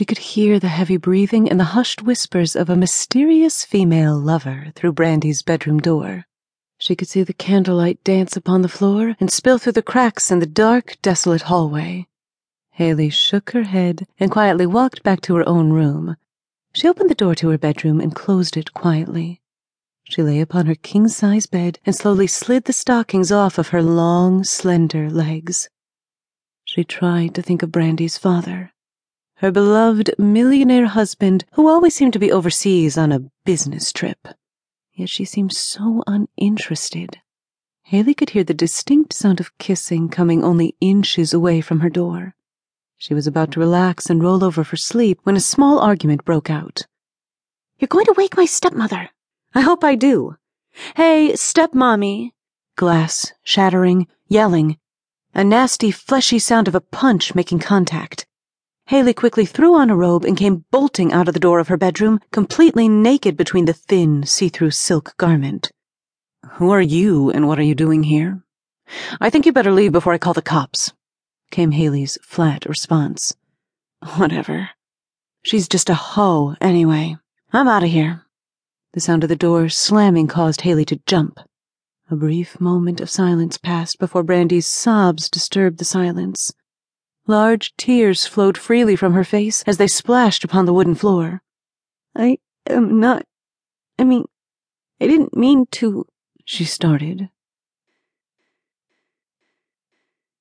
She could hear the heavy breathing and the hushed whispers of a mysterious female lover through Brandi's bedroom door. She could see the candlelight dance upon the floor and spill through the cracks in the dark, desolate hallway. Haley shook her head and quietly walked back to her own room. She opened the door to her bedroom and closed it quietly. She lay upon her king size bed and slowly slid the stockings off of her long, slender legs. She tried to think of Brandi's father, her beloved millionaire husband who always seemed to be overseas on a business trip. Yet she seemed so uninterested. Haley could hear the distinct sound of kissing coming only inches away from her door. She was about to relax and roll over for sleep when a small argument broke out. You're going to wake my stepmother. I hope I do. Hey, stepmommy. Glass, shattering, yelling. A nasty, fleshy sound of a punch making contact. Haley quickly threw on a robe and came bolting out of the door of her bedroom, completely naked between the thin, see through silk garment. Who are you and what are you doing here? I think you better leave before I call the cops came Haley's flat response. Whatever. She's just a hoe, anyway. I'm out of here. The sound of the door slamming caused Haley to jump. A brief moment of silence passed before Brandi's sobs disturbed the silence. Large tears flowed freely from her face as they splashed upon the wooden floor. I am not. I mean, I didn't mean to. She started,